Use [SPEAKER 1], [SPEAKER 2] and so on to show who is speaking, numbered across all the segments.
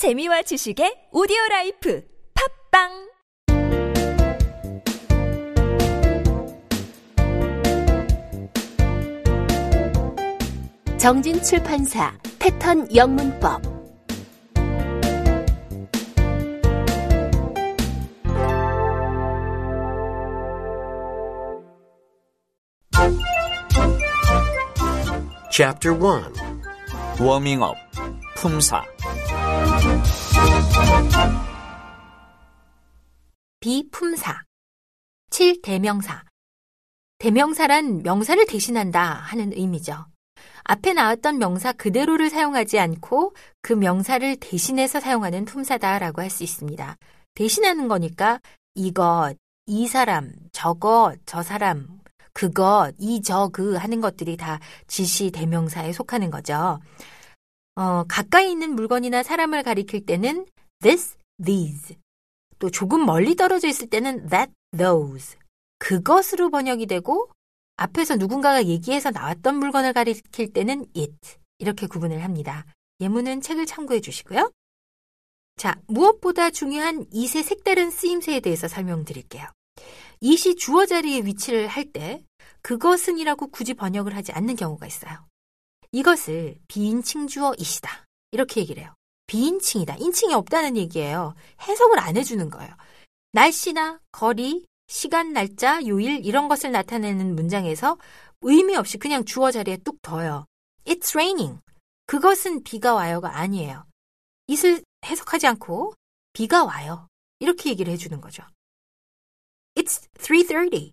[SPEAKER 1] 재미와 지식의 오디오 라이프 팝빵!
[SPEAKER 2] 정진 출판사 패턴 영문법.
[SPEAKER 3] Chapter 1
[SPEAKER 4] 워밍업, 품사,
[SPEAKER 5] 비품사 7. 대명사 대명사란 명사를 대신한다 하는 의미죠. 앞에 나왔던 명사 그대로를 사용하지 않고 그 명사를 대신해서 사용하는 품사다라고 할 수 있습니다. 대신하는 거니까 이것, 이 사람, 저것, 저 사람, 그것, 이, 저, 그 하는 것들이 다 지시 대명사에 속하는 거죠. 어, 가까이 있는 물건이나 사람을 가리킬 때는 this, these. 또 조금 멀리 떨어져 있을 때는 that, those. 그것으로 번역이 되고 앞에서 누군가가 얘기해서 나왔던 물건을 가리킬 때는 it. 이렇게 구분을 합니다. 예문은 책을 참고해 주시고요. 자, 무엇보다 중요한 이세 색다른 쓰임새에 대해서 설명드릴게요. 이시 주어 자리에 위치를 할 때 그것은이라고 굳이 번역을 하지 않는 경우가 있어요. 이것을 비인칭 주어 이시다. 이렇게 얘기를 해요. 비인칭이다. 인칭이 없다는 얘기예요. 해석을 안 해주는 거예요. 날씨나 거리, 시간, 날짜, 요일 이런 것을 나타내는 문장에서 의미 없이 그냥 주어 자리에 뚝 둬요. It's raining. 그것은 비가 와요가 아니에요. it을 해석하지 않고 비가 와요. 이렇게 얘기를 해주는 거죠. It's 3.30.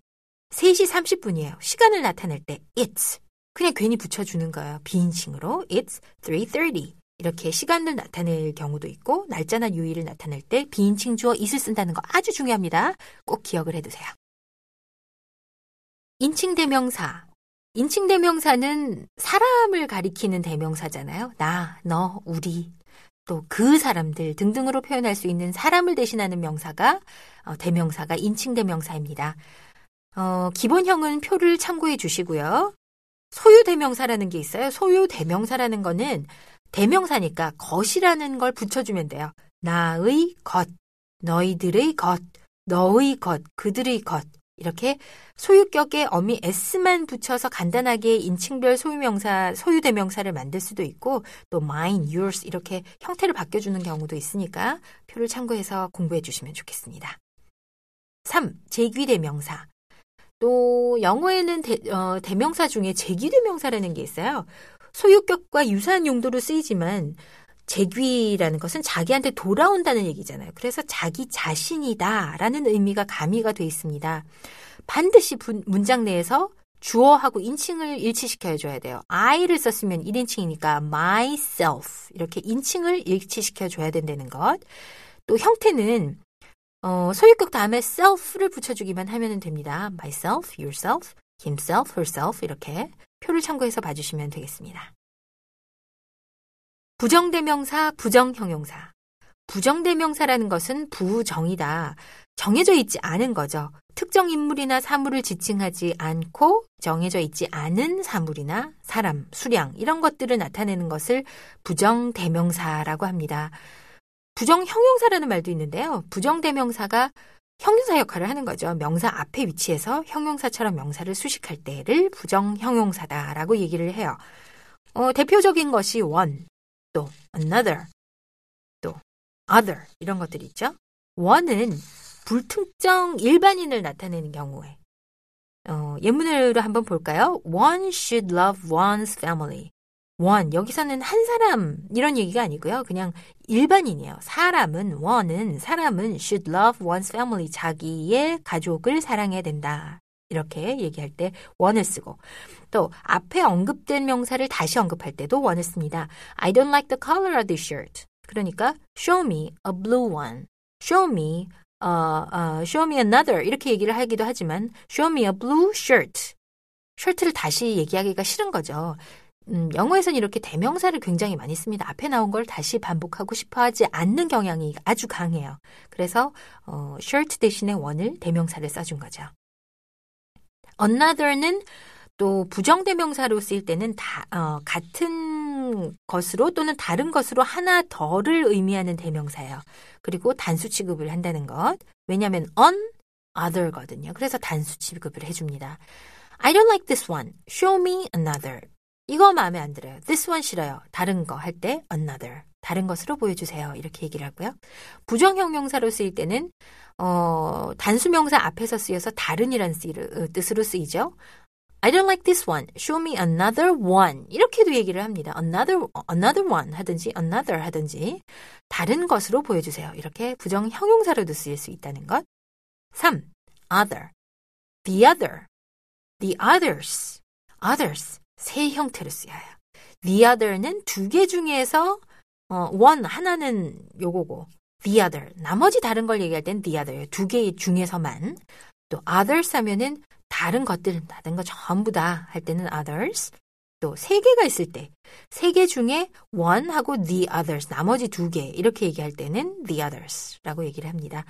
[SPEAKER 5] 3시 30분이에요. 시간을 나타낼 때 it's. 그냥 괜히 붙여주는 거예요. 비인칭으로. It's 3.30. 이렇게 시간을 나타낼 경우도 있고 날짜나 요일을 나타낼 때 비인칭 주어 it을 쓴다는 거 아주 중요합니다. 꼭 기억을 해두세요. 인칭 대명사. 인칭 대명사는 사람을 가리키는 대명사잖아요. 나, 너, 우리, 또 그 사람들 등등으로 표현할 수 있는 사람을 대신하는 명사가 어, 대명사가 인칭 대명사입니다. 어, 기본형은 표를 참고해 주시고요. 소유 대명사라는 게 있어요. 소유 대명사라는 거는 대명사니까 것이라는 걸 붙여주면 돼요. 나의 것, 너희들의 것, 너의 것, 그들의 것. 이렇게 소유격에 어미 s만 붙여서 간단하게 인칭별 소유명사, 소유대명사를 만들 수도 있고 또 mine, yours 이렇게 형태를 바뀌어주는 경우도 있으니까 표를 참고해서 공부해 주시면 좋겠습니다. 3. 제귀대명사. 또 영어에는 대, 어, 대명사 중에 제귀대명사라는 게 있어요. 소유격과 유사한 용도로 쓰이지만 재귀라는 것은 자기한테 돌아온다는 얘기잖아요. 그래서 자기 자신이다라는 의미가 가미가 돼 있습니다. 반드시 문장 내에서 주어하고 인칭을 일치시켜 줘야 돼요. I를 썼으면 1인칭이니까 myself 이렇게 인칭을 일치시켜 줘야 된다는 것. 또 형태는 어, 소유격 다음에 self를 붙여주기만 하면 됩니다. myself, yourself, himself, herself 이렇게 표를 참고해서 봐주시면 되겠습니다. 부정대명사, 부정형용사. 부정대명사라는 것은 부정이다. 정해져 있지 않은 거죠. 특정 인물이나 사물을 지칭하지 않고 정해져 있지 않은 사물이나 사람, 수량, 이런 것들을 나타내는 것을 부정대명사라고 합니다. 부정형용사라는 말도 있는데요. 부정대명사가 형용사 역할을 하는 거죠. 명사 앞에 위치해서 형용사처럼 명사를 수식할 때를 부정형용사다라고 얘기를 해요. 어, 대표적인 것이 one, 또 another, 또 other 이런 것들이 있죠. one은 불특정 일반인을 나타내는 경우에 어, 예문으로 한번 볼까요? One should love one's family. One 여기서는 한 사람 이런 얘기가 아니고요. 그냥 일반인이에요. 사람은 one은 사람은 should love one's family 자기의 가족을 사랑해야 된다. 이렇게 얘기할 때 one을 쓰고 또 앞에 언급된 명사를 다시 언급할 때도 one을 씁니다. I don't like the color of this shirt. 그러니까 show me a blue one. show me uh, uh, show me another 이렇게 얘기를 하기도 하지만 show me a blue shirt. 셔츠를 다시 얘기하기가 싫은 거죠. 음, 영어에서는 이렇게 대명사를 굉장히 많이 씁니다. 앞에 나온 걸 다시 반복하고 싶어 하지 않는 경향이 아주 강해요. 그래서 어, shirt 대신에 원을 대명사를 써준 거죠. another는 또 부정대명사로 쓰일 때는 다 어, 같은 것으로 또는 다른 것으로 하나 더를 의미하는 대명사예요. 그리고 단수 취급을 한다는 것. 왜냐하면 on, other거든요. 그래서 단수 취급을 해줍니다. I don't like this one. Show me another. 이거 마음에 안 들어요. This one 싫어요. 다른 거 할 때 another. 다른 것으로 보여주세요. 이렇게 얘기를 하고요. 부정형 명사로 쓰일 때는 어, 단수명사 앞에서 쓰여서 다른이란 어, 뜻으로 쓰이죠. I don't like this one. Show me another one. 이렇게도 얘기를 합니다. Another, another one 하든지 another 하든지 다른 것으로 보여주세요. 이렇게 부정 형용사로도 쓰일 수 있다는 것. 3. other, the other, the others, others 세 형태로 쓰여요. The other는 두 개 중에서 어, one 하나는 요거고 the other 나머지 다른 걸 얘기할 땐 the other 두 개 중에서만 또 others 하면은 다른 것들 다른 거 전부 다 할 때는 others 또 세 개가 있을 때 세 개 중에 one 하고 the others 나머지 두 개 이렇게 얘기할 때는 the others라고 얘기를 합니다.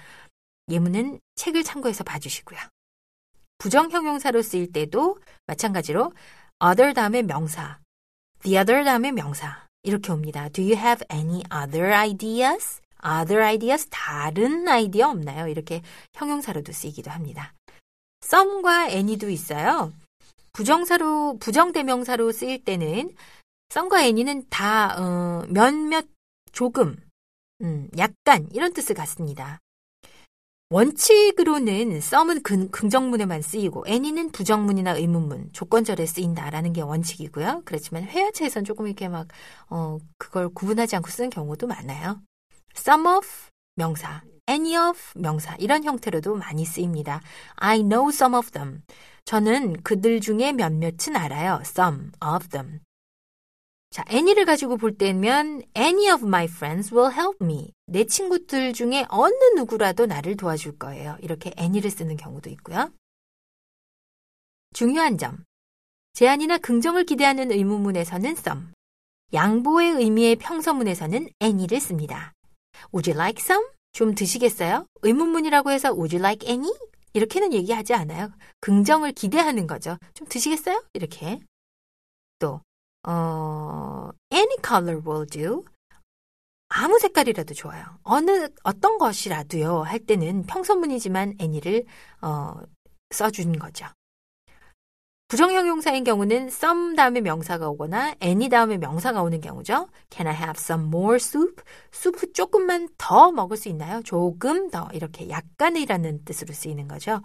[SPEAKER 5] 예문은 책을 참고해서 봐주시고요. 부정 형용사로 쓰일 때도 마찬가지로 other 다음에 명사, the other 다음에 명사 이렇게 옵니다. Do you have any other ideas? other ideas 다른 아이디어 없나요? 이렇게 형용사로도 쓰이기도 합니다. some과 any도 있어요. 부정사로 부정대명사로 쓰일 때는 some과 any는 다 어, 몇몇 조금 음, 약간 이런 뜻을 갖습니다. 원칙으로는 썸은 근, 긍정문에만 쓰이고 any는 부정문이나 의문문, 조건절에 쓰인다라는 게 원칙이고요. 그렇지만 회화체에선 조금 이렇게 막 어, 그걸 구분하지 않고 쓰는 경우도 많아요. some of 명사, any of 명사 이런 형태로도 많이 쓰입니다. I know some of them. 저는 그들 중에 몇몇은 알아요. some of them. 자, any를 가지고 볼 때면 any of my friends will help me. 내 친구들 중에 어느 누구라도 나를 도와줄 거예요. 이렇게 any를 쓰는 경우도 있고요. 중요한 점. 제안이나 긍정을 기대하는 의문문에서는 some, 양보의 의미의 평서문에서는 any를 씁니다. Would you like some? 좀 드시겠어요? 의문문이라고 해서 Would you like any? 이렇게는 얘기하지 않아요. 긍정을 기대하는 거죠. 좀 드시겠어요? 이렇게. 또 어, any color will do. 아무 색깔이라도 좋아요. 어느 어떤 것이라도요 할 때는 평소문이지만 any를 어, 써준 거죠. 부정형용사인 경우는 some 다음에 명사가 오거나 any 다음에 명사가 오는 경우죠. Can I have some more soup? 수프 조금만 더 먹을 수 있나요? 조금 더 이렇게 약간이라는 뜻으로 쓰이는 거죠.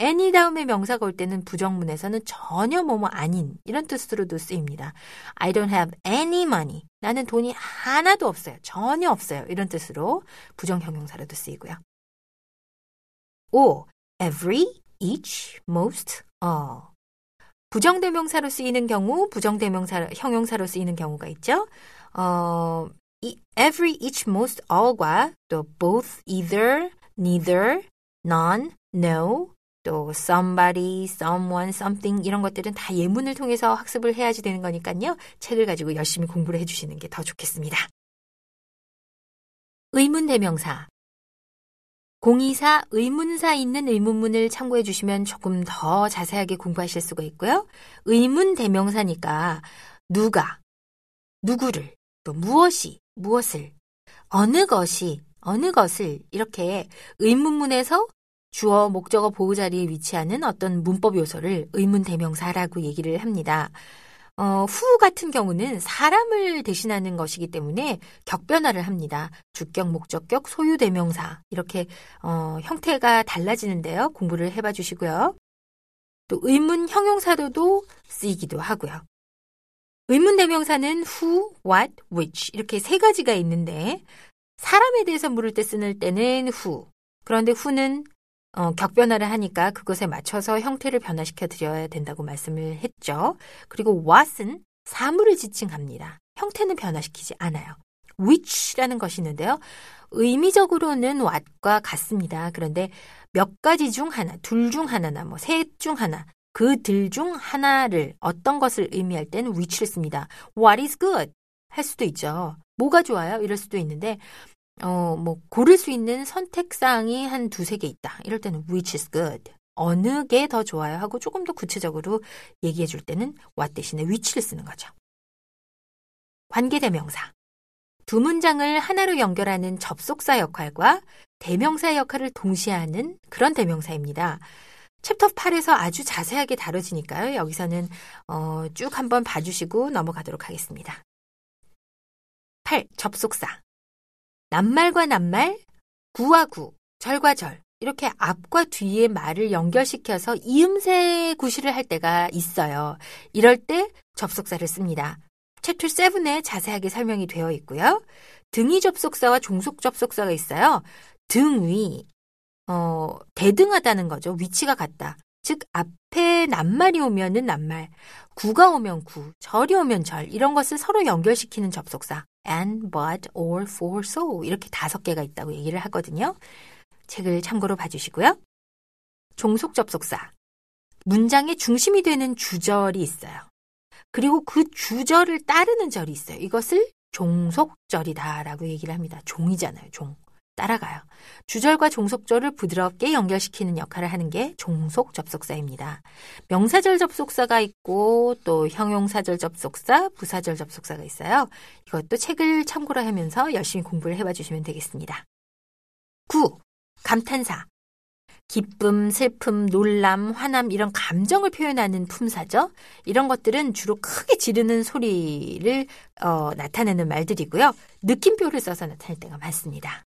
[SPEAKER 5] Any 다음에 명사가 올 때는 부정문에서는 전혀 뭐뭐 아닌 이런 뜻으로도 쓰입니다. I don't have any money. 나는 돈이 하나도 없어요. 전혀 없어요. 이런 뜻으로 부정형용사로도 쓰이고요. 5. every, each, most, all. 부정대명사로 쓰이는 경우, 부정대명사, 형용사로 쓰이는 경우가 있죠. 어, every, each, most, all과 또 both, either, neither, none, no, 또 somebody, someone, something 이런 것들은 다 예문을 통해서 학습을 해야지 되는 거니까요. 책을 가지고 열심히 공부를 해주시는 게 더 좋겠습니다. 의문 대명사 024 의문사 있는 의문문을 참고해 주시면 조금 더 자세하게 공부하실 수가 있고요. 의문 대명사니까 누가, 누구를, 또 무엇이, 무엇을, 어느 것이, 어느 것을 이렇게 의문문에서 주어, 목적어, 보호 자리에 위치하는 어떤 문법 요소를 의문 대명사라고 얘기를 합니다. 어, 후 같은 경우는 사람을 대신하는 것이기 때문에 격변화를 합니다. 주격, 목적격, 소유 대명사 이렇게 어, 형태가 달라지는데요. 공부를 해봐 주시고요. 또 의문 형용사로도 쓰이기도 하고요. 의문 대명사는 who, what, which 이렇게 세 가지가 있는데 사람에 대해서 물을 때 쓰는 때는 who. 그런데 who는 어, 격변화를 하니까 그것에 맞춰서 형태를 변화시켜 드려야 된다고 말씀을 했죠. 그리고 what은 사물을 지칭합니다. 형태는 변화시키지 않아요. which라는 것이 있는데요. 의미적으로는 what과 같습니다. 그런데 몇 가지 중 하나, 둘 중 하나나 뭐 셋 중 하나, 그 들 중 하나를 어떤 것을 의미할 때는 which를 씁니다. What is good? 할 수도 있죠. 뭐가 좋아요? 이럴 수도 있는데 어, 뭐, 고를 수 있는 선택사항이 한 두세 개 있다. 이럴 때는 which is good. 어느 게 더 좋아요 하고 조금 더 구체적으로 얘기해 줄 때는 what 대신에 which를 쓰는 거죠. 관계대명사. 두 문장을 하나로 연결하는 접속사 역할과 대명사 역할을 동시에 하는 그런 대명사입니다. 챕터 8에서 아주 자세하게 다뤄지니까요. 여기서는 어, 쭉 한번 봐주시고 넘어가도록 하겠습니다. 8. 접속사. 낱말과 낱말, 구와 구, 절과 절. 이렇게 앞과 뒤의 말을 연결시켜서 이음새 구실을 할 때가 있어요. 이럴 때 접속사를 씁니다. 챕터 7에 자세하게 설명이 되어 있고요. 등위 접속사와 종속 접속사가 있어요. 등위, 어, 대등하다는 거죠. 위치가 같다. 즉, 앞에 낱말이 오면은 낱말, 구가 오면 구, 절이 오면 절, 이런 것을 서로 연결시키는 접속사. And, but, or, for, so. 이렇게 다섯 개가 있다고 얘기를 하거든요. 책을 참고로 봐주시고요. 종속 접속사. 문장의 중심이 되는 주절이 있어요. 그리고 그 주절을 따르는 절이 있어요. 이것을 종속절이다라고 얘기를 합니다. 종이잖아요, 종. 따라가요. 주절과 종속절을 부드럽게 연결시키는 역할을 하는 게 종속 접속사입니다. 명사절 접속사가 있고 또 형용사절 접속사, 부사절 접속사가 있어요. 이것도 책을 참고로 하면서 열심히 공부를 해봐 주시면 되겠습니다. 9. 감탄사. 기쁨, 슬픔, 놀람, 화남 이런 감정을 표현하는 품사죠. 이런 것들은 주로 크게 지르는 소리를 어, 나타내는 말들이고요. 느낌표를 써서 나타낼 때가 많습니다.